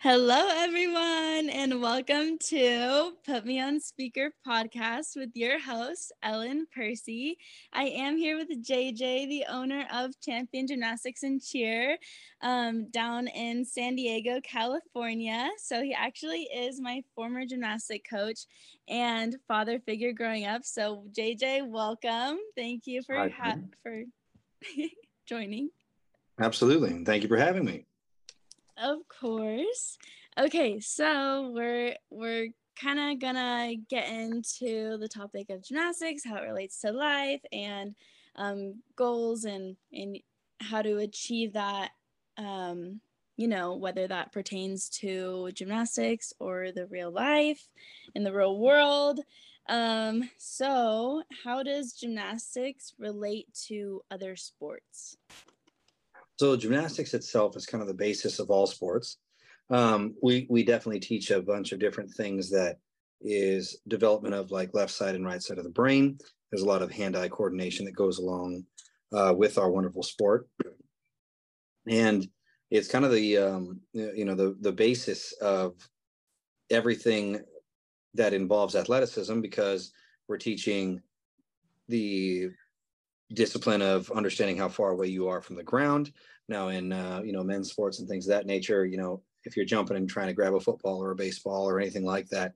Hello, everyone, and welcome to Put Me on Speaker podcast with your host, Ellen Percy. I am here with JJ, the owner of Champion Gymnastics and Cheer um, down in San Diego, California. So, he actually is my former gymnastic coach and father figure growing up. So, JJ, welcome. Thank you for, ha- for joining. Absolutely. Thank you for having me. Of course. Okay, so we're we're kind of gonna get into the topic of gymnastics, how it relates to life, and um, goals, and and how to achieve that. Um, you know, whether that pertains to gymnastics or the real life in the real world. Um, so, how does gymnastics relate to other sports? So gymnastics itself is kind of the basis of all sports. Um, we we definitely teach a bunch of different things that is development of like left side and right side of the brain. There's a lot of hand-eye coordination that goes along uh, with our wonderful sport, and it's kind of the um, you know the the basis of everything that involves athleticism because we're teaching the discipline of understanding how far away you are from the ground. Now, in uh, you know men's sports and things of that nature, you know if you're jumping and trying to grab a football or a baseball or anything like that,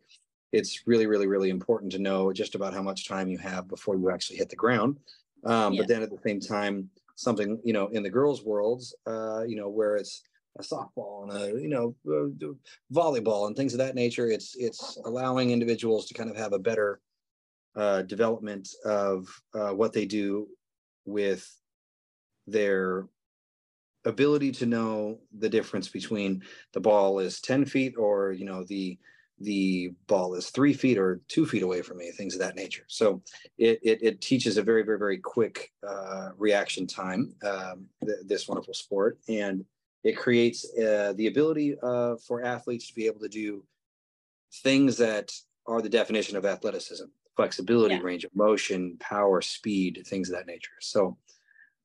it's really, really, really important to know just about how much time you have before you actually hit the ground. Um, yeah. But then at the same time, something you know in the girls' worlds, uh, you know where it's a softball and a you know uh, volleyball and things of that nature, it's it's allowing individuals to kind of have a better uh, development of uh, what they do with their ability to know the difference between the ball is 10 feet or you know the the ball is three feet or two feet away from me things of that nature. So it it, it teaches a very very very quick uh, reaction time um, th- this wonderful sport. And it creates uh, the ability uh, for athletes to be able to do things that are the definition of athleticism flexibility, yeah. range of motion, power, speed, things of that nature. So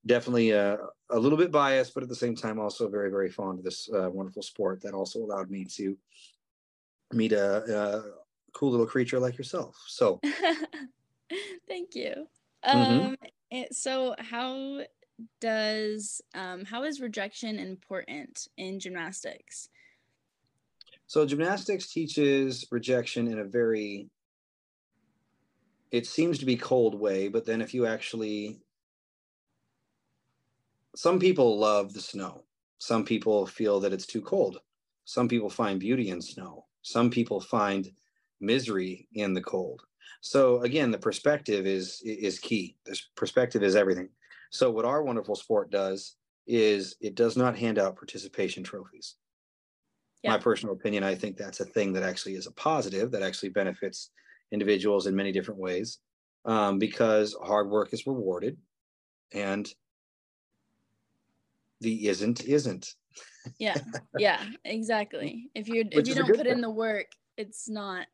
definitely uh, a little bit biased, but at the same time also very, very fond of this uh, wonderful sport that also allowed me to meet a, a cool little creature like yourself. So thank you. Mm-hmm. Um, so how does um, how is rejection important in gymnastics? So gymnastics teaches rejection in a very it seems to be cold way, but then if you actually some people love the snow. Some people feel that it's too cold. Some people find beauty in snow. Some people find misery in the cold. So again, the perspective is is key. This perspective is everything. So what our wonderful sport does is it does not hand out participation trophies. Yeah. My personal opinion, I think that's a thing that actually is a positive that actually benefits individuals in many different ways um, because hard work is rewarded and the isn't isn't yeah yeah exactly if you if you don't put thing. in the work it's not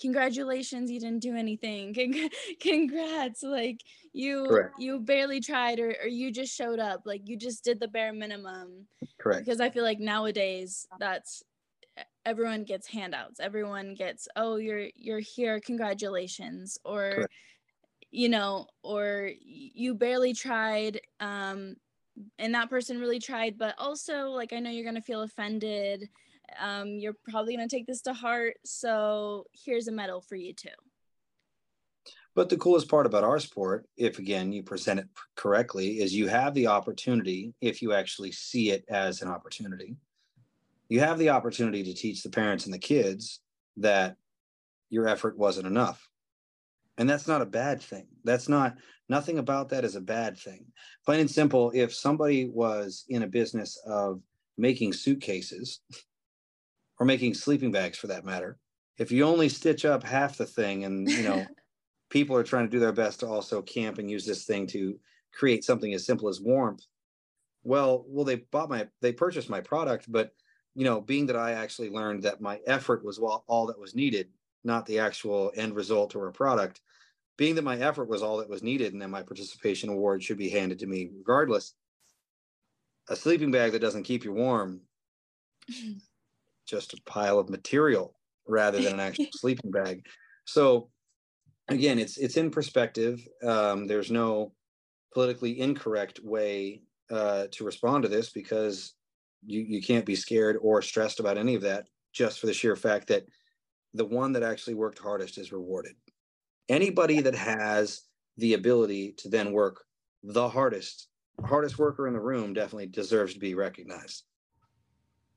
congratulations you didn't do anything congrats like you Correct. you barely tried or, or you just showed up like you just did the bare minimum Correct. because i feel like nowadays that's everyone gets handouts everyone gets oh you're you're here congratulations or Correct. you know or you barely tried um and that person really tried but also like i know you're going to feel offended um you're probably going to take this to heart so here's a medal for you too but the coolest part about our sport if again you present it correctly is you have the opportunity if you actually see it as an opportunity you have the opportunity to teach the parents and the kids that your effort wasn't enough. And that's not a bad thing. That's not nothing about that is a bad thing. Plain and simple if somebody was in a business of making suitcases or making sleeping bags for that matter if you only stitch up half the thing and you know people are trying to do their best to also camp and use this thing to create something as simple as warmth well well they bought my they purchased my product but you know, being that I actually learned that my effort was all that was needed, not the actual end result or a product, being that my effort was all that was needed and then my participation award should be handed to me regardless, a sleeping bag that doesn't keep you warm just a pile of material rather than an actual sleeping bag. So again, it's it's in perspective. Um, there's no politically incorrect way uh, to respond to this because you you can't be scared or stressed about any of that just for the sheer fact that the one that actually worked hardest is rewarded. Anybody that has the ability to then work the hardest hardest worker in the room definitely deserves to be recognized.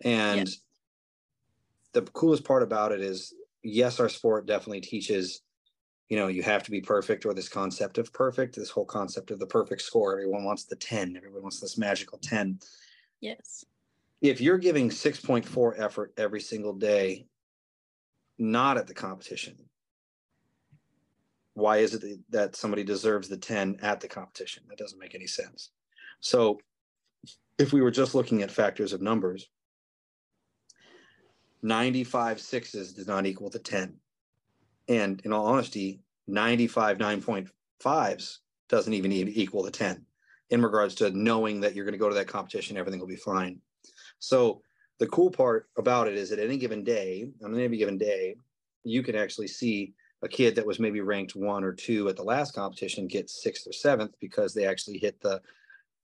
And yeah. the coolest part about it is yes, our sport definitely teaches, you know, you have to be perfect or this concept of perfect, this whole concept of the perfect score. Everyone wants the 10, everyone wants this magical 10. Yes. If you're giving 6.4 effort every single day, not at the competition, why is it that somebody deserves the 10 at the competition? That doesn't make any sense. So if we were just looking at factors of numbers, 95 sixes does not equal to 10. And in all honesty, 95 9.5s doesn't even equal to 10 in regards to knowing that you're going to go to that competition, everything will be fine. So the cool part about it is at any given day, on any given day, you can actually see a kid that was maybe ranked one or two at the last competition get sixth or seventh because they actually hit the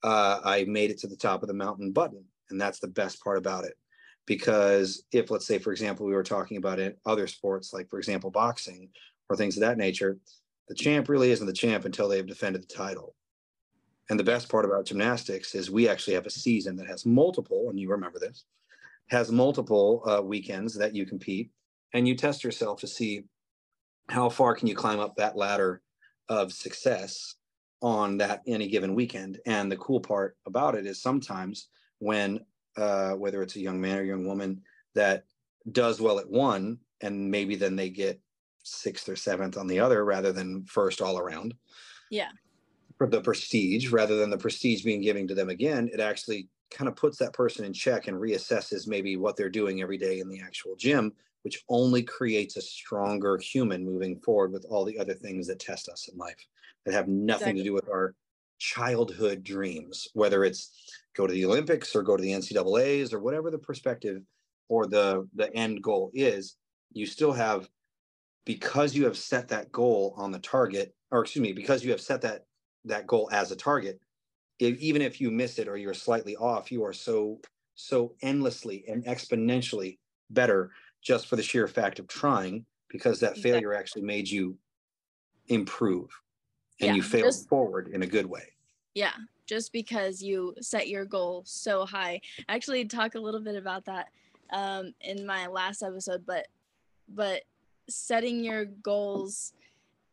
uh, I made it to the top of the mountain button. And that's the best part about it. Because if, let's say, for example, we were talking about it, other sports, like, for example, boxing or things of that nature, the champ really isn't the champ until they've defended the title. And the best part about gymnastics is we actually have a season that has multiple, and you remember this, has multiple uh, weekends that you compete and you test yourself to see how far can you climb up that ladder of success on that any given weekend. And the cool part about it is sometimes when uh, whether it's a young man or young woman that does well at one, and maybe then they get sixth or seventh on the other rather than first all around. Yeah. For the prestige, rather than the prestige being given to them again, it actually kind of puts that person in check and reassesses maybe what they're doing every day in the actual gym, which only creates a stronger human moving forward with all the other things that test us in life that have nothing exactly. to do with our childhood dreams, whether it's go to the Olympics or go to the NCAA's or whatever the perspective or the the end goal is, you still have because you have set that goal on the target, or excuse me, because you have set that that goal as a target, if, even if you miss it or you're slightly off, you are so so endlessly and exponentially better just for the sheer fact of trying because that exactly. failure actually made you improve and yeah, you fail just, forward in a good way. Yeah, just because you set your goal so high. I actually talk a little bit about that um, in my last episode, but but setting your goals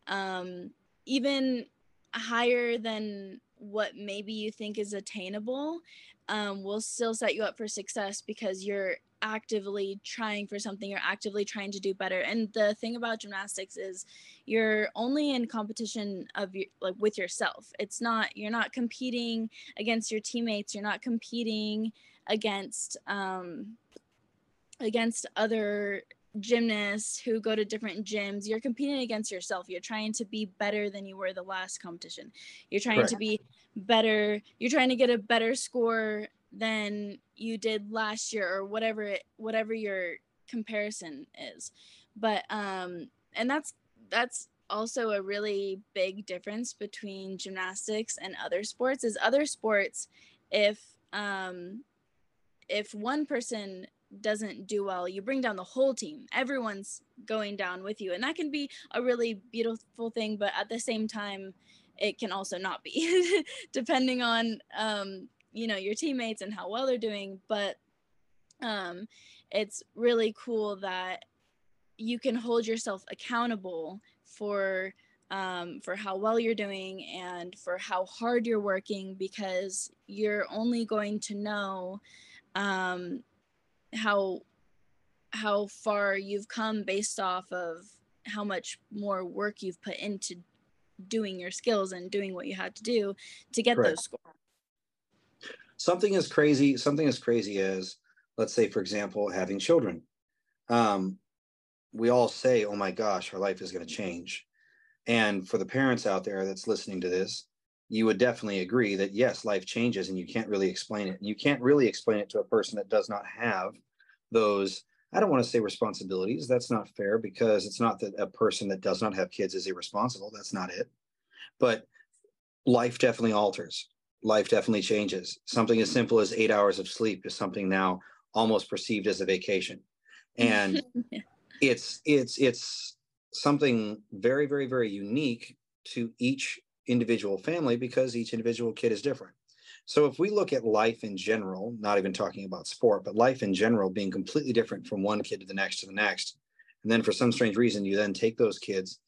um, even higher than what maybe you think is attainable um, will still set you up for success because you're actively trying for something you're actively trying to do better. And the thing about gymnastics is you're only in competition of your like with yourself. It's not you're not competing against your teammates you're not competing against um against other gymnasts who go to different gyms you're competing against yourself. You're trying to be better than you were the last competition. You're trying Correct. to be better you're trying to get a better score than you did last year or whatever it whatever your comparison is. But um and that's that's also a really big difference between gymnastics and other sports is other sports if um if one person doesn't do well you bring down the whole team. Everyone's going down with you and that can be a really beautiful thing but at the same time it can also not be depending on um you know your teammates and how well they're doing but um it's really cool that you can hold yourself accountable for um, for how well you're doing and for how hard you're working because you're only going to know um, how how far you've come based off of how much more work you've put into doing your skills and doing what you had to do to get those scores. Something as crazy something as crazy as let's say for example having children. Um, we all say oh my gosh our life is going to change. And for the parents out there that's listening to this you would definitely agree that yes life changes and you can't really explain it And you can't really explain it to a person that does not have those I don't want to say responsibilities. That's not fair because it's not that a person that does not have kids is irresponsible. That's not it. But life definitely alters. Life definitely changes. Something as simple as eight hours of sleep is something now almost perceived as a vacation. And it's it's it's something very, very, very unique to each individual family because each individual kid is different. So if we look at life in general, not even talking about sport, but life in general being completely different from one kid to the next to the next, and then for some strange reason, you then take those kids,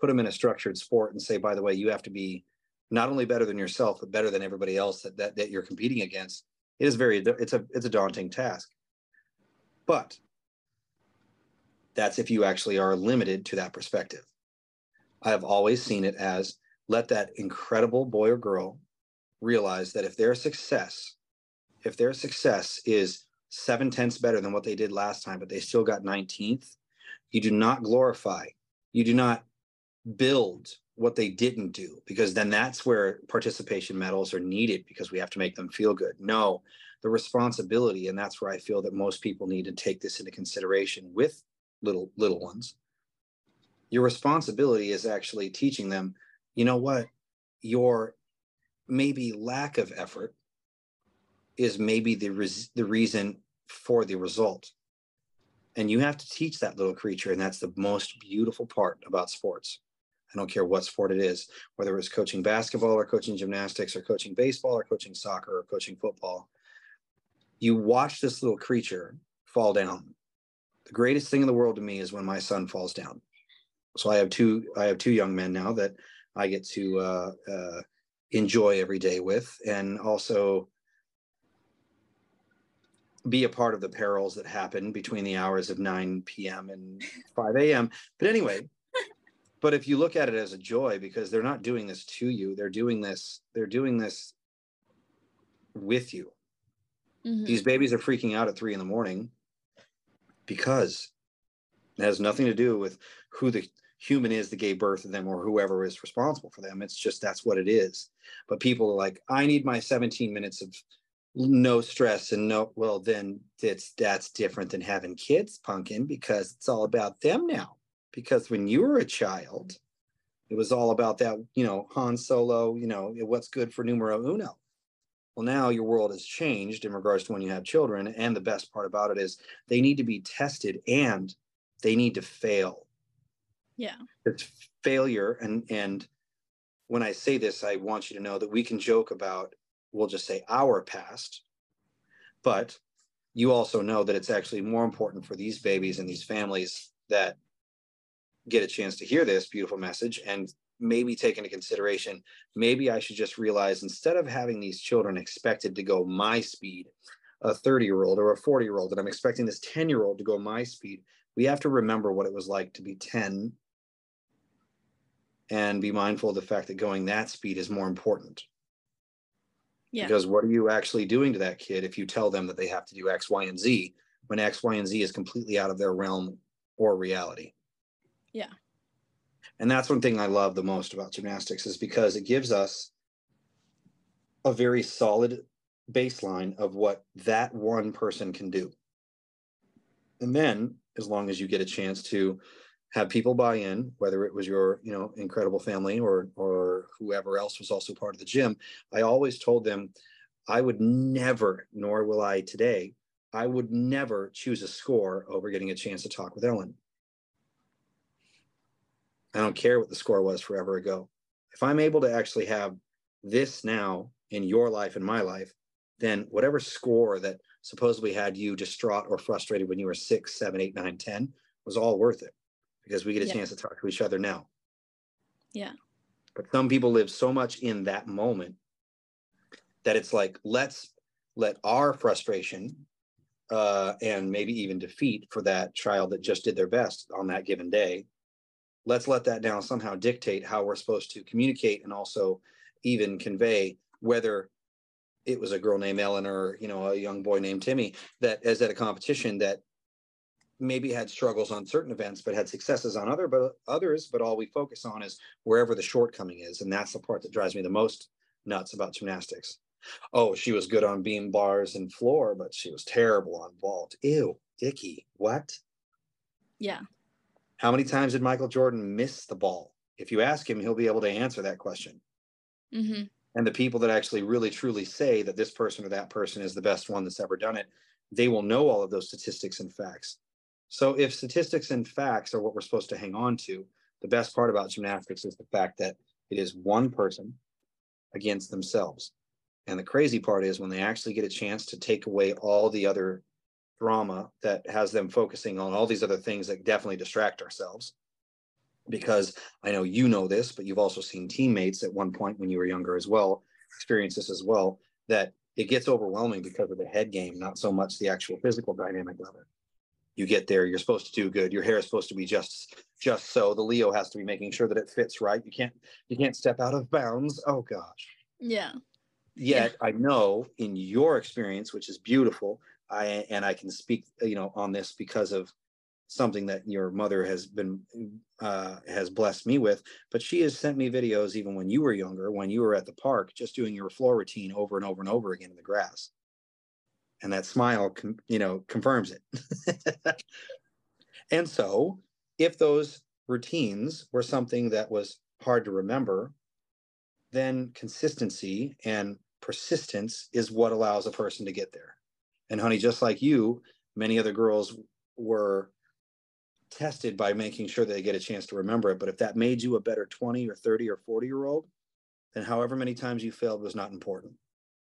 put them in a structured sport, and say, by the way, you have to be not only better than yourself, but better than everybody else that that, that you're competing against. It is very it's a it's a daunting task. But that's if you actually are limited to that perspective. I have always seen it as let that incredible boy or girl realize that if their success, if their success is seven tenths better than what they did last time, but they still got 19th, you do not glorify, you do not build what they didn't do, because then that's where participation medals are needed because we have to make them feel good. No, the responsibility, and that's where I feel that most people need to take this into consideration with little little ones. Your responsibility is actually teaching them, you know what, your maybe lack of effort is maybe the res- the reason for the result. And you have to teach that little creature and that's the most beautiful part about sports. I don't care what sport it is whether it's coaching basketball or coaching gymnastics or coaching baseball or coaching soccer or coaching football. You watch this little creature fall down. The greatest thing in the world to me is when my son falls down. So i have two i have two young men now that i get to uh, uh, enjoy every day with and also be a part of the perils that happen between the hours of 9 p.m. and 5 a.m. But anyway, but if you look at it as a joy because they're not doing this to you, they're doing this, they're doing this with you. Mm-hmm. These babies are freaking out at three in the morning because it has nothing to do with who the human is that gave birth to them or whoever is responsible for them. It's just that's what it is. But people are like, I need my 17 minutes of no stress and no well then it's that's different than having kids pumpkin because it's all about them now because when you were a child it was all about that you know han solo you know what's good for numero uno well now your world has changed in regards to when you have children and the best part about it is they need to be tested and they need to fail yeah. It's failure. And and when I say this, I want you to know that we can joke about, we'll just say our past, but you also know that it's actually more important for these babies and these families that get a chance to hear this beautiful message and maybe take into consideration maybe i should just realize instead of having these children expected to go my speed a 30 year old or a 40 year old and i'm expecting this 10 year old to go my speed we have to remember what it was like to be 10 and be mindful of the fact that going that speed is more important. Yeah. Because what are you actually doing to that kid if you tell them that they have to do X, Y, and Z when X, Y, and Z is completely out of their realm or reality? Yeah. And that's one thing I love the most about gymnastics is because it gives us a very solid baseline of what that one person can do. And then, as long as you get a chance to have people buy in, whether it was your, you know, incredible family or or whoever else was also part of the gym. I always told them I would never, nor will I today, I would never choose a score over getting a chance to talk with Ellen. I don't care what the score was forever ago. If I'm able to actually have this now in your life and my life, then whatever score that supposedly had you distraught or frustrated when you were six, seven, eight, nine, ten was all worth it because we get a yeah. chance to talk to each other now. Yeah. But some people live so much in that moment that it's like, let's let our frustration uh, and maybe even defeat for that child that just did their best on that given day, let's let that now somehow dictate how we're supposed to communicate and also even convey whether it was a girl named Ellen or you know a young boy named Timmy that is at a competition that maybe had struggles on certain events but had successes on other but others but all we focus on is wherever the shortcoming is and that's the part that drives me the most nuts about gymnastics Oh, she was good on beam bars and floor, but she was terrible on vault. Ew, icky. What? Yeah. How many times did Michael Jordan miss the ball? If you ask him, he'll be able to answer that question. Mm-hmm. And the people that actually really truly say that this person or that person is the best one that's ever done it, they will know all of those statistics and facts. So if statistics and facts are what we're supposed to hang on to, the best part about gymnastics is the fact that it is one person against themselves. And the crazy part is when they actually get a chance to take away all the other drama that has them focusing on all these other things that definitely distract ourselves. Because I know you know this, but you've also seen teammates at one point when you were younger as well, experience this as well, that it gets overwhelming because of the head game, not so much the actual physical dynamic of it. You get there, you're supposed to do good. Your hair is supposed to be just just so. The Leo has to be making sure that it fits right. You can't you can't step out of bounds. Oh gosh. Yeah. Yet I know in your experience, which is beautiful, I and I can speak, you know, on this because of something that your mother has been uh, has blessed me with. But she has sent me videos even when you were younger, when you were at the park, just doing your floor routine over and over and over again in the grass. And that smile, com- you know, confirms it. and so, if those routines were something that was hard to remember, then consistency and persistence is what allows a person to get there. And honey, just like you, many other girls were tested by making sure they get a chance to remember it. But if that made you a better 20 or 30 or 40 year old, then however many times you failed was not important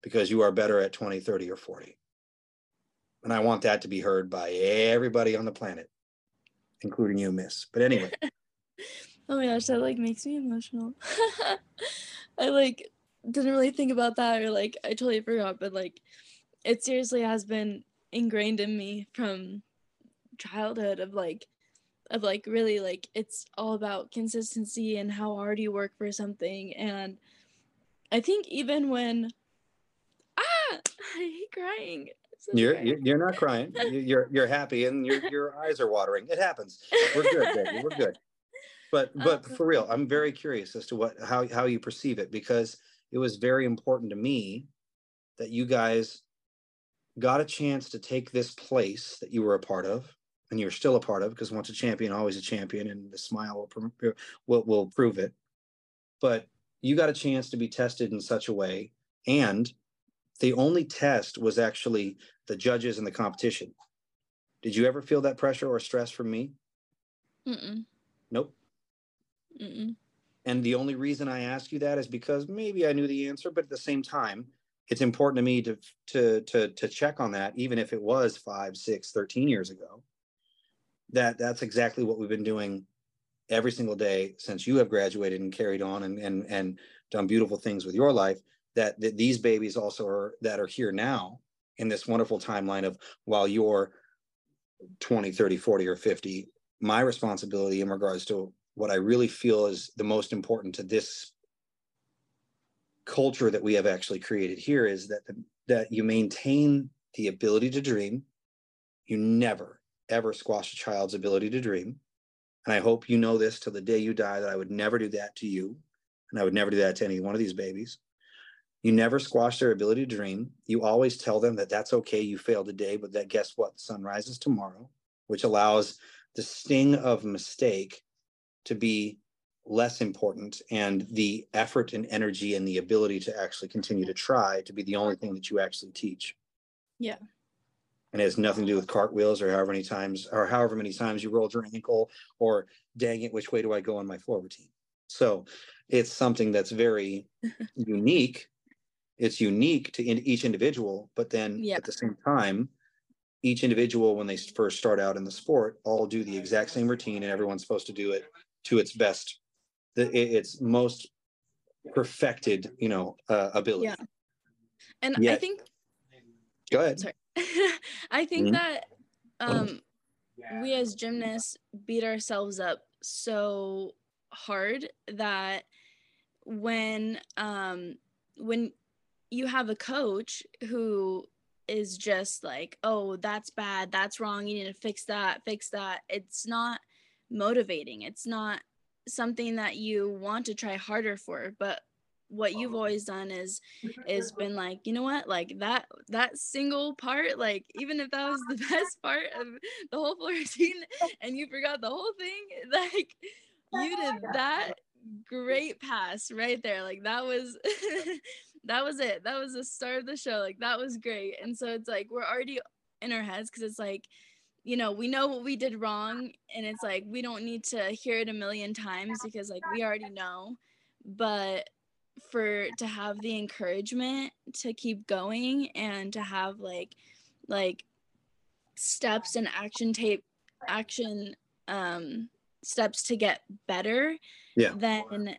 because you are better at 20, 30, or 40. And I want that to be heard by everybody on the planet, including you, miss. But anyway. oh my gosh, that like makes me emotional. I like didn't really think about that or like I totally forgot, but like it seriously has been ingrained in me from childhood of like of like really like it's all about consistency and how hard you work for something and i think even when ah i hate crying you're you're not crying. You're you're happy and your your eyes are watering. It happens. We're good baby. We're good. But but for real i'm very curious as to what how how you perceive it because it was very important to me that you guys got a chance to take this place that you were a part of and you're still a part of because once a champion always a champion and the smile will, uh, will, will prove it. But you got a chance to be tested in such a way and the only test was actually the judges and the competition. Did you ever feel that pressure or stress from me? Mm-mm. nope. Mm-mm. and the only reason i ask you that is because maybe i knew the answer but at the same time it's important to me to to to to check on that even if it was five six 13 years ago. That that's exactly what we've been doing every single day since you have graduated and carried on and and, and done beautiful things with your life that, that these babies also are that are here now in this wonderful timeline of while you're 20 30 40 or 50 my responsibility in regards to what i really feel is the most important to this culture that we have actually created here is that the, that you maintain the ability to dream. You never ever squash a child's ability to dream. And i hope you know this till the day you die that i would never do that to you. And i would never do that to any one of these babies you never squash their ability to dream you always tell them that that's okay you failed today but that guess what the sun rises tomorrow which allows the sting of mistake to be less important and the effort and energy and the ability to actually continue to try to be the only thing that you actually teach. Yeah. And it has nothing to do with cartwheels or however many times or however many times you rolled your ankle or dang it, which way do I go on my floor routine? So it's something that's very unique. It's unique to in, each individual, but then yeah. at the same time, each individual, when they first start out in the sport, all do the exact same routine and everyone's supposed to do it to its best the, its most perfected, you know, uh, ability. Yeah. And Yet, I think. Go ahead. Sorry. I think Mhm. that um, we as gymnasts beat ourselves up so hard that when um, when you have a coach who is just like, oh, that's bad, that's wrong, you need to fix that, fix that. It's not motivating. It's not something that you want to try harder for but what you've always done is is been like you know what? Like that that single part like even if that was the best part of the whole floor routine and you forgot the whole thing like you did that great pass right there. Like that was that was it. That was the start of the show. Like that was great. And so it's like we're already in our heads because it's like you know we know what we did wrong and it's like we don't need to hear it a million times because like we already know. But for to have the encouragement to keep going and to have like like steps and action tape action um steps to get better yeah. then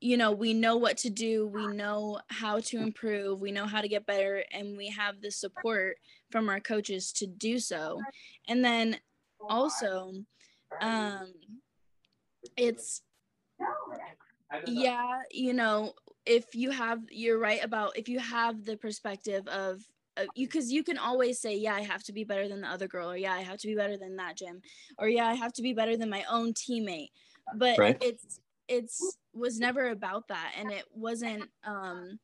you know we know what to do we know how to improve we know how to get better and we have the support from our coaches to do so and then also um it's yeah you know if you have you're right about if you have the perspective of uh, you because you can always say yeah i have to be better than the other girl or yeah i have to be better than that gym or yeah i have to be better than my own teammate but Right. it's it's was never about that. And it wasn't um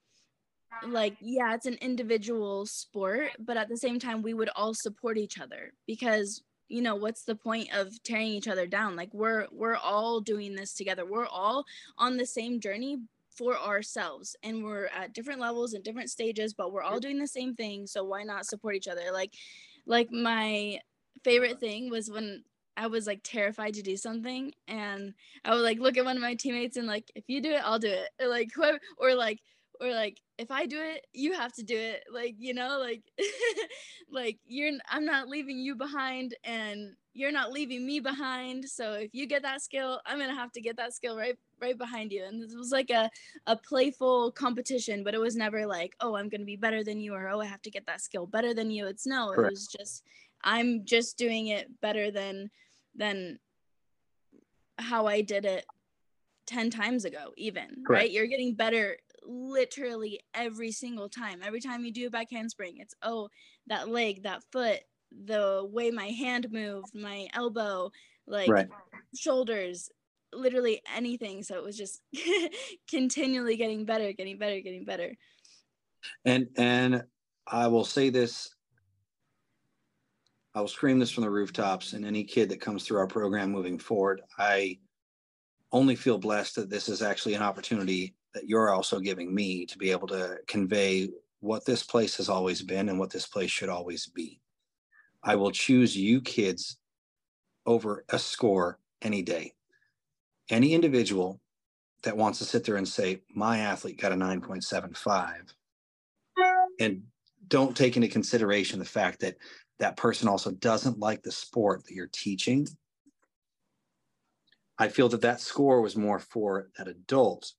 like yeah it's an individual sport but at the same time we would all support each other because you know what's the point of tearing each other down? Like we're we're all doing this together. We're all on the same journey for ourselves and we're at different levels and different stages but we're all doing the same thing. So why not support each other? Like like my favorite thing was when I was like terrified to do something and I would like look at one of my teammates and like if you do it I'll do it. Or like whoever or like or like if I do it you have to do it. Like you know like like you're I'm not leaving you behind and you're not leaving me behind so if you get that skill I'm going to have to get that skill right right behind you. And this was like a a playful competition but it was never like oh I'm going to be better than you or oh I have to get that skill better than you. It's no Correct. it was just I'm just doing it better than than how I did it 10 times ago, even, Correct. right? You're getting better literally every single time. Every time you do a back handspring, it's, oh, that leg, that foot, the way my hand moved, my elbow, like Right. shoulders, literally anything. So it was just continually getting better, getting better, getting better. And and I will say this. I will scream this from the rooftops, and any kid that comes through our program moving forward, I only feel blessed that this is actually an opportunity that you're also giving me to be able to convey what this place has always been and what this place should always be. I will choose you kids over a score any day. Any individual that wants to sit there and say, my athlete got a 9.75 and don't take into consideration the fact that that person also doesn't like the sport that you're teaching. I feel that that score was more for that adult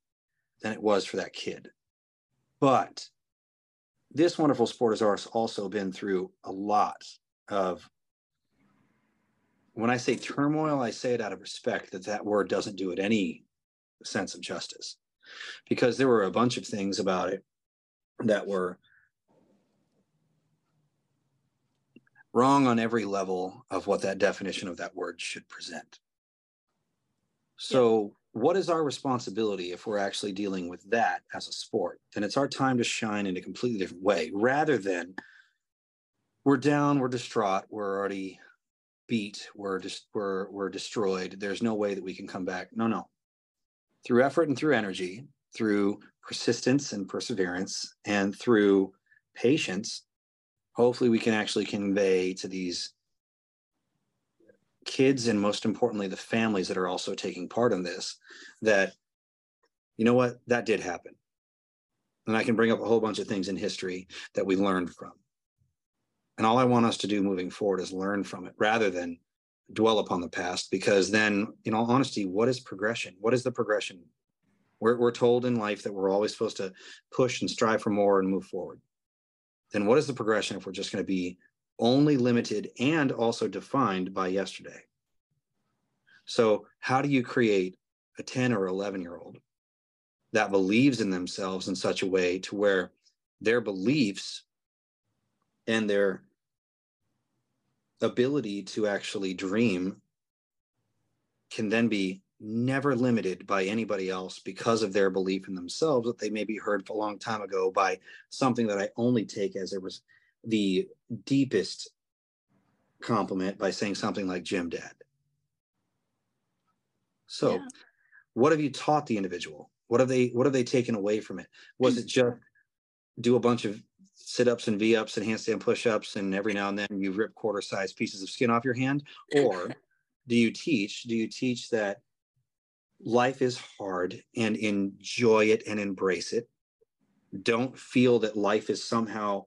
than it was for that kid. But this wonderful sport has als- also been through a lot of when I say turmoil, I say it out of respect that that word doesn't do it any sense of justice because there were a bunch of things about it that were wrong on every level of what that definition of that word should present. So, what is our responsibility if we're actually dealing with that as a sport? Then it's our time to shine in a completely different way rather than we're down, we're distraught, we're already beat, we're just we're we're destroyed. There's no way that we can come back. No, no. Through effort and through energy, through persistence and perseverance, and through patience, hopefully we can actually convey to these kids and most importantly the families that are also taking part in this that you know what? That did happen. And i can bring up a whole bunch of things in history that we learned from. And all i want us to do moving forward is learn from it rather than dwell upon the past because then in all honesty what is progression? What is the progression? We're, we're told in life that we're always supposed to push and strive for more and move forward then what is the progression if we're just going to be only limited and also defined by yesterday. So, how do you create a 10 or 11 year old that believes in themselves in such a way to where their beliefs and their ability to actually dream can then be never limited by anybody else because of their belief in themselves that they maybe heard a long time ago by something that I only take as it was the deepest compliment by saying something like Gym Dad. So, yeah. what have you taught the individual? What have they what have they taken away from it? Was it just do a bunch of sit-ups and V-ups and handstand push-ups and every now and then you rip quarter-sized pieces of skin off your hand? Or do you teach? Do you teach that life is hard and enjoy it and embrace it? Don't feel that life is somehow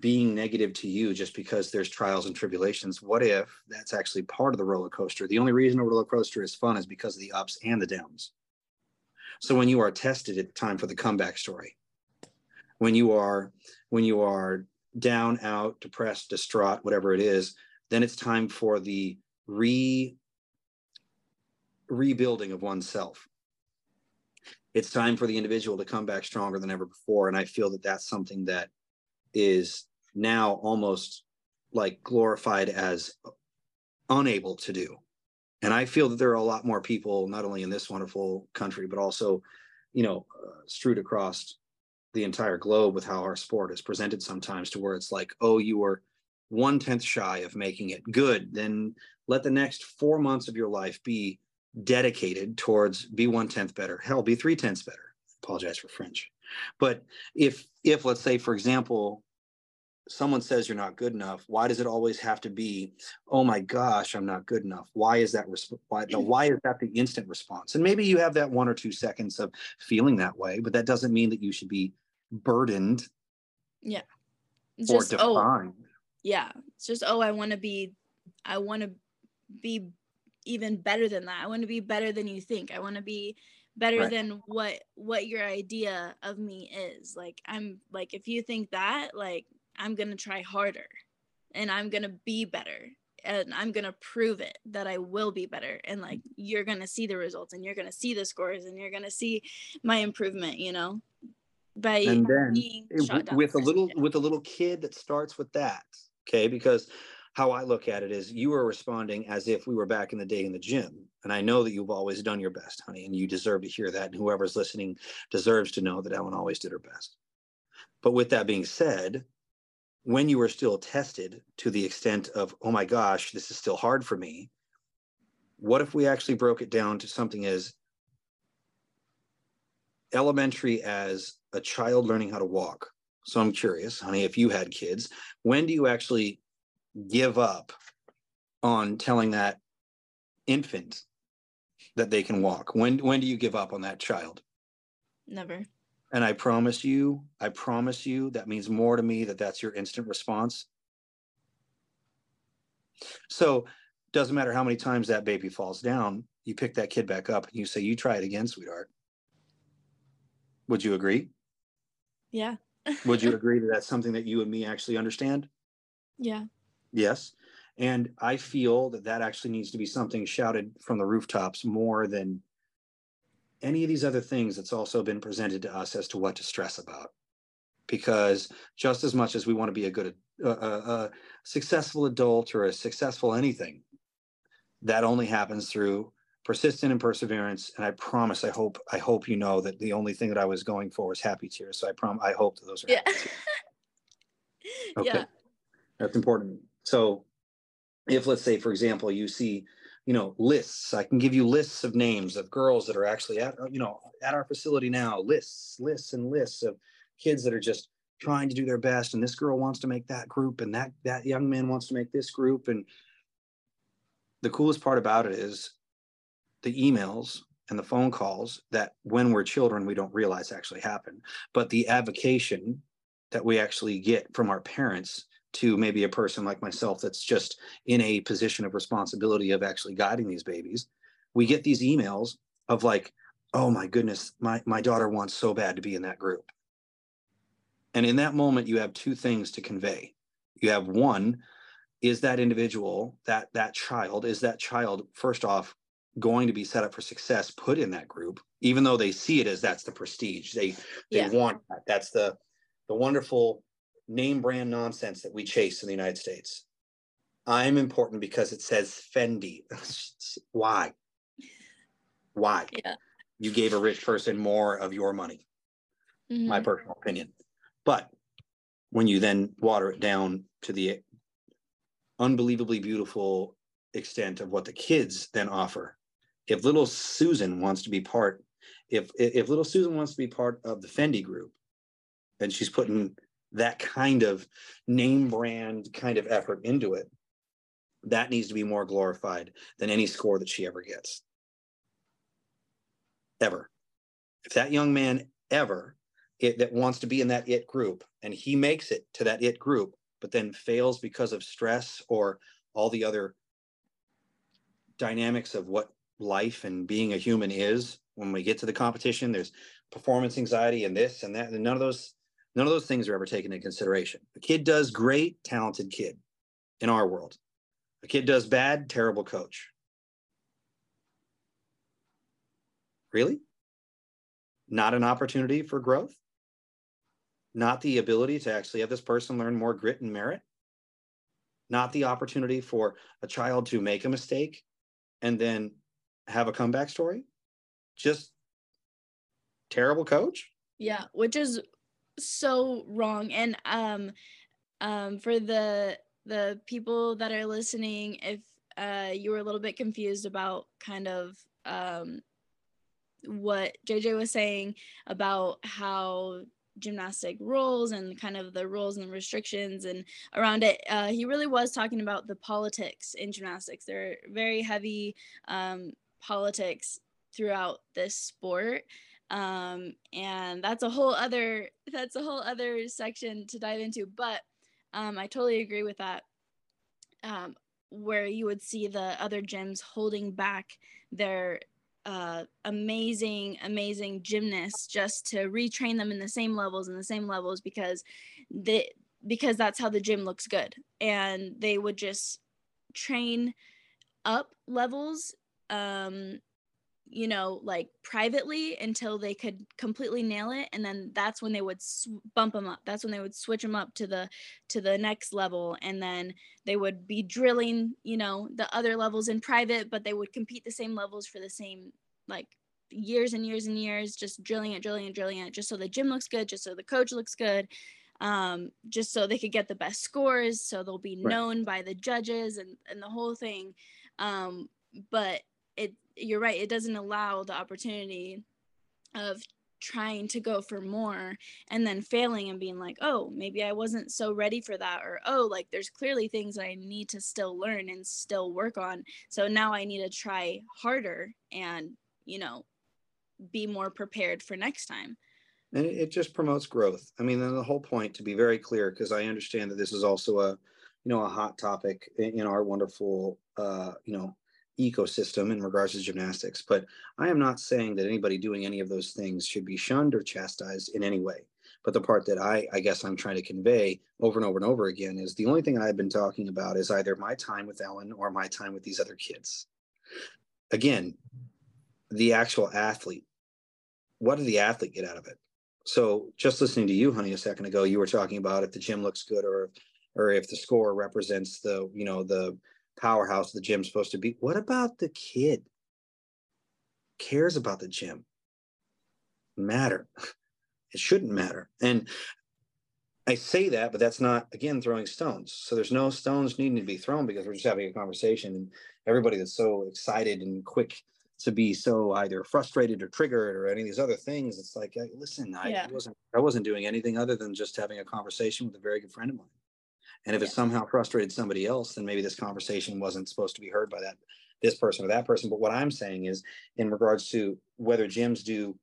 being negative to you just because there's trials and tribulations. What if that's actually part of the roller coaster? The only reason a roller coaster is fun is because of the ups and the downs. So when you are tested, it's time for the comeback story. When you are when you are down, out, depressed, distraught, whatever it is, then it's time for the re rebuilding of oneself. It's time for the individual to come back stronger than ever before. And I feel that that's something that is now almost like glorified as unable to do. And I feel that there are a lot more people, not only in this wonderful country, but also, you know, uh, strewed across the entire globe with how our sport is presented sometimes to where it's like, oh, you were one tenth shy of making it good. Then let the next four months of your life be dedicated towards be one tenth better. Hell, be three tenths better. Apologize for French. But if if let's say for example someone says you're not good enough, why does it always have to be, oh my gosh, I'm not good enough? Why is that resp- why the why is that the instant response? And maybe you have that one or two seconds of feeling that way, but that doesn't mean that you should be burdened. Yeah. Just, or oh, defined. Oh, yeah. It's just, oh, I want to be I want to be even better than that. I want to be better than you think. I want to be better right. than what what your idea of me is like i'm like if you think that like i'm gonna try harder and i'm gonna be better and i'm gonna prove it that i will be better and like you're gonna see the results and you're gonna see the scores and you're gonna see my improvement you know by and then with a little with a little kid that starts with that okay because how I look at it is you are responding as if we were back in the day in the gym. And I know that you've always done your best, honey, and you deserve to hear that. And whoever's listening deserves to know that Ellen always did her best. But with that being said, when you were still tested to the extent of, oh my gosh, this is still hard for me, what if we actually broke it down to something as elementary as a child learning how to walk? So I'm curious, honey, if you had kids, when do you actually give up on telling that infant that they can walk? When when do you give up on that child? Never. And I promise you, I promise you, that means more to me that that's your instant response. So, doesn't matter how many times that baby falls down, you pick that kid back up and you say, "You try it again, sweetheart." Would you agree? Yeah. Would you agree that that's something that you and me actually understand? Yeah. Yes. And I feel that that actually needs to be something shouted from the rooftops more than any of these other things that's also been presented to us as to what to stress about. Because just as much as we want to be a good, uh, a successful adult or a successful anything, that only happens through persistent and perseverance. And I promise, I hope, I hope you know that the only thing that I was going for was happy tears. So I prom, I hope that those are. Yeah. okay. Yeah. That's important. So if let's say, for example, you see, you know, lists, I can give you lists of names of girls that are actually at, you know, at our facility now, lists, lists and lists of kids that are just trying to do their best. And this girl wants to make that group and that, that young man wants to make this group. And the coolest part about it is the emails and the phone calls that when we're children, we don't realize actually happen, but the avocation that we actually get from our parents to maybe a person like myself that's just in a position of responsibility of actually guiding these babies we get these emails of like oh my goodness my my daughter wants so bad to be in that group. And in that moment you have two things to convey. You have one is that individual that that child is that child first off going to be set up for success put in that group even though they see it as that's the prestige they they yeah. want that. That's the the wonderful name brand nonsense that we chase in the United States. I'm important because it says Fendi. Why? Why? Yeah. You gave a rich person more of your money, Mhm. my personal opinion. But when you then water it down to the unbelievably beautiful extent of what the kids then offer, if little Susan wants to be part, if if if little Susan wants to be part of the Fendi group, then she's putting that kind of name brand kind of effort into it. That needs to be more glorified than any score that she ever gets. Ever. If that young man ever it, that wants to be in that it group and he makes it to that it group, but then fails because of stress or all the other dynamics of what life and being a human is when we get to the competition there's performance anxiety and this and that and none of those none of those things are ever taken into consideration. A kid does great talented kid in our world. A kid does bad terrible coach. Really? Not an opportunity for growth? Not the ability to actually have this person learn more grit and merit? Not the opportunity for a child to make a mistake and then have a comeback story? Just terrible coach? Yeah, which is so wrong. And um um for the the people that are listening, if uh you were a little bit confused about kind of um what JJ was saying about how gymnastic rules and kind of the rules and restrictions and around it uh, he really was talking about the politics in gymnastics there are very heavy um, politics throughout this sport um, and that's a whole other that's a whole other section to dive into but um, i totally agree with that. Um, where you would see the other gyms holding back their uh, amazing amazing gymnasts just to retrain them in the same levels and the same levels because the because that's how the gym looks good. And they would just train up levels um you know, like privately until they could completely nail it, and then that's when they would sw- bump them up. That's when they would switch them up to the to the next level, and then they would be drilling, you know, the other levels in private, but they would compete the same levels for the same like years and years and years, just drilling it, drilling it, drilling it, just so the gym looks good, just so the coach looks good, um, just so they could get the best scores, so they'll be Right. known by the judges and and the whole thing. Um, but it you're right it doesn't allow the opportunity of trying to go for more and then failing and being like oh maybe i wasn't so ready for that or oh like there's clearly things that i need to still learn and still work on. So now i need to try harder and you know be more prepared for next time. And it, just promotes growth. I mean the whole point to be very clear because i understand that this is also a you know a hot topic in our wonderful uh you know ecosystem in regards to gymnastics but i am not saying that anybody doing any of those things should be shunned or chastised in any way. But the part that i i guess i'm trying to convey over and over and over again is the only thing i've been talking about is either my time with ellen or my time with these other kids. Again the actual athlete what did the athlete get out of it? So just listening to you honey a second ago you were talking about if the gym looks good or or if the score represents the you know the powerhouse the gym's supposed to be. What about the kid? Cares about the gym. Matter. It shouldn't matter. And i say that but that's not again throwing stones. So there's no stones needing to be thrown because we're just having a conversation and everybody that's so excited and quick to be so either frustrated or triggered or any of these other things it's like listen I, Yeah. wasn't i wasn't doing anything other than just having a conversation with a very good friend of mine and if it somehow frustrated somebody else then maybe this conversation wasn't supposed to be heard by that this person or that person. But what i'm saying is in regards to whether gyms do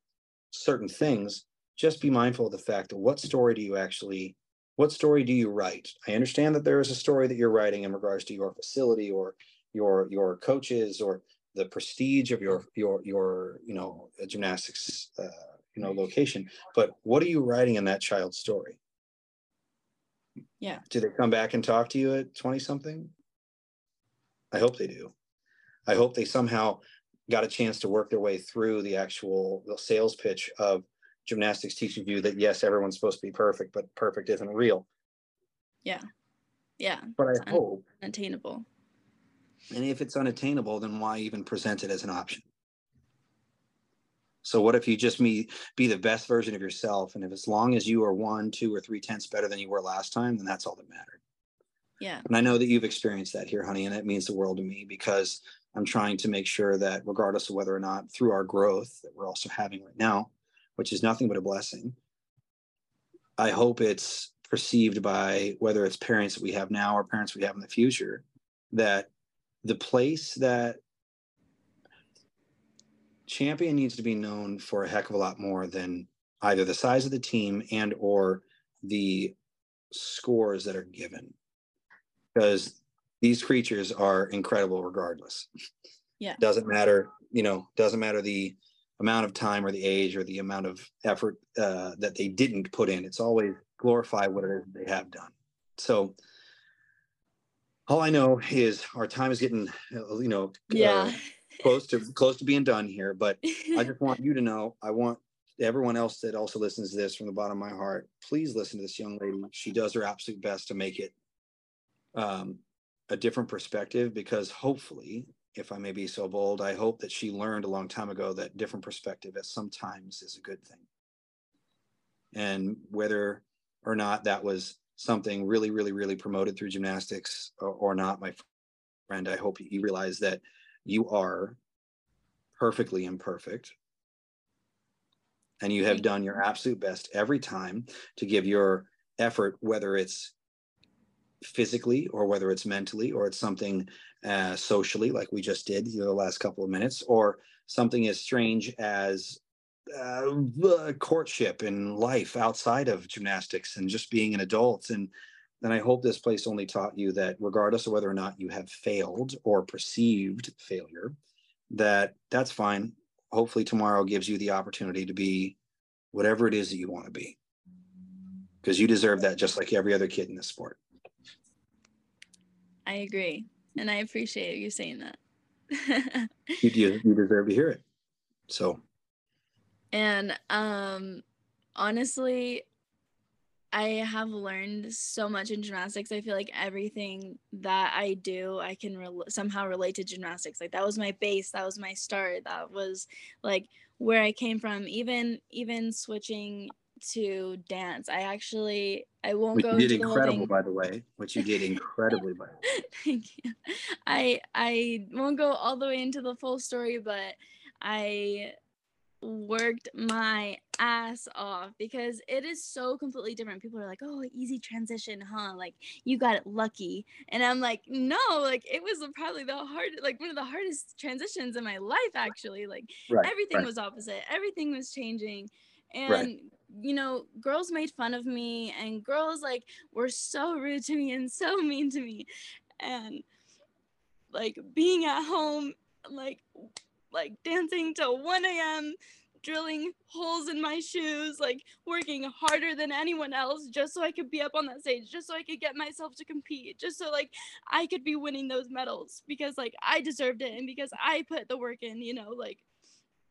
certain things just be mindful of the fact that what story do you actually what story do you write? I understand that there is a story that you're writing in regards to your facility or your your coaches or the prestige of your your your you know gymnastics uh, you know location. But what are you writing in that child's story Yeah. do they come back and talk to you at 20 something i hope they do. I hope they somehow got a chance to work their way through the actual the sales pitch of gymnastics teaching you that yes everyone's supposed to be perfect but perfect isn't real. Yeah. Yeah. but i hope. unattainable. And if it's unattainable then why even present it as an option So what if you just me be the best version of yourself? And if as long as you are one, two, or three tenths better than you were last time, then that's all that mattered. Yeah. And I know that you've experienced that here, honey, and it means the world to me because I'm trying to make sure that regardless of whether or not through our growth that we're also having right now, which is nothing but a blessing, I hope it's perceived by whether it's parents that we have now or parents we have in the future that the place that champion needs to be known for a heck of a lot more than either the size of the team and or the scores that are given. Because these creatures are incredible regardless. Yeah. Doesn't matter you know doesn't matter the amount of time or the age or the amount of effort uh, that they didn't put in. It's always glorify what it is they have done. So all i know is our time is getting uh, you know yeah. uh, close to close to being done here but i just want you to know i want everyone else that also listens to this from the bottom of my heart please listen to this young lady. She does her absolute best to make it um, a different perspective because hopefully if i may be so bold i hope that she learned a long time ago that different perspective at sometimes is a good thing. And whether or not that was something really really really promoted through gymnastics or, or not my friend i hope you realize that you are perfectly imperfect. And you have done your absolute best every time to give your effort whether it's physically or whether it's mentally or it's something uh, socially like we just did you know, the last couple of minutes or something as strange as uh, courtship and life outside of gymnastics and just being an adult and then i hope this place only taught you that regardless of whether or not you have failed or perceived failure that that's fine hopefully tomorrow gives you the opportunity to be whatever it is that you want to be because you deserve that just like every other kid in this sport I agree. And I appreciate you saying that. you, you, you deserve to hear it. So. And um, honestly, I have learned so much in gymnastics. I feel like everything that I do, I can re- somehow relate to gymnastics. Like that was my base, that was my start, that was like where I came from. Even even switching to dance. I actually I won't Which go. You did incredible, by the way. Which you did incredibly, by the way. Thank you. I I won't go all the way into the full story, but I worked my ass off because it is so completely different. People are like, "Oh, easy transition, huh? Like you got it lucky." And I'm like, "No, like it was probably the hard like one of the hardest transitions in my life actually. Like right, everything right. was opposite. Everything was changing." And right you know, girls made fun of me and girls like were so rude to me and so mean to me. And like being at home, like like dancing till 1 a.m., drilling holes in my shoes, like working harder than anyone else just so I could be up on that stage, just so I could get myself to compete, just so like I could be winning those medals because like I deserved it and because I put the work in, you know, like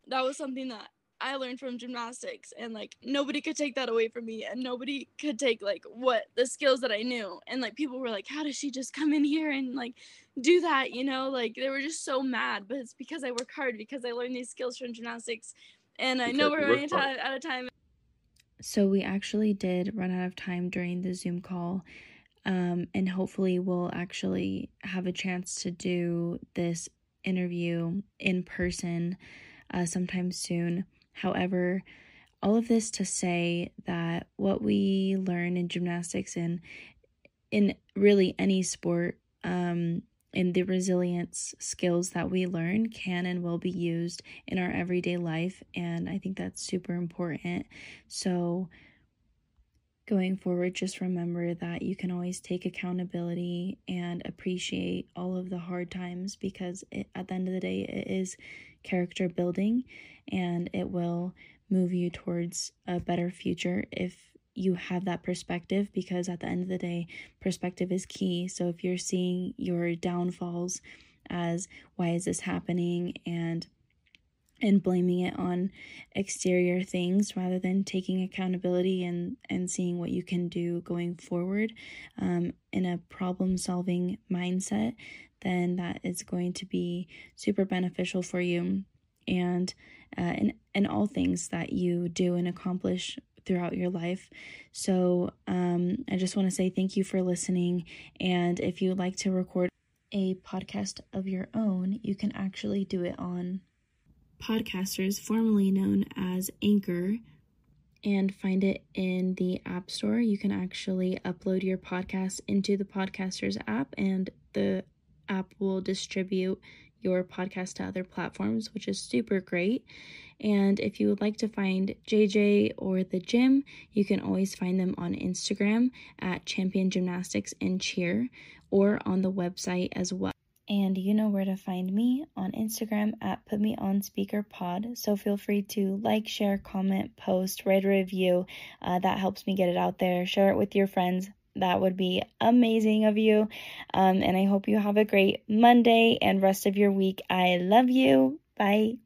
that was something that I learned from gymnastics and like nobody could take that away from me and nobody could take like what the skills that I knew. And like people were like how does she just come in here and like do that? You know like they were just so mad but it's because I work hard because I learned these skills from gymnastics and I know we're running out, out of time. So we actually did run out of time during the Zoom call um, and hopefully we'll actually have a chance to do this interview in person uh, sometime soon However, all of this to say that what we learn in gymnastics and in really any sport, um, and the resilience skills that we learn can and will be used in our everyday life. And I think that's super important. So, going forward, just remember that you can always take accountability and appreciate all of the hard times because it, at the end of the day, it is character building and it will move you towards a better future if you have that perspective because at the end of the day perspective is key. So if you're seeing your downfalls as why is this happening? and and blaming it on exterior things rather than taking accountability and and seeing what you can do going forward um, in a problem solving mindset then that is going to be super beneficial for you and uh, in, in all things that you do and accomplish throughout your life. So um, I just want to say thank you for listening. And if you would like to record a podcast of your own, you can actually do it on Podcasters, formerly known as Anchor, and find it in the App Store. You can actually upload your podcast into the Podcasters app, and the app will distribute your podcast to other platforms, which is super great. And if you would like to find JJ or the gym, you can always find them on Instagram at Champion Gymnastics and Cheer or on the website as well. And you know where to find me on Instagram at Put Me On Speaker Pod. So feel free to like, share, comment, post, write a review. Uh, that helps me get it out there. Share it with your friends. That would be amazing of you. Um, and I hope you have a great Monday and rest of your week. I love you. Bye.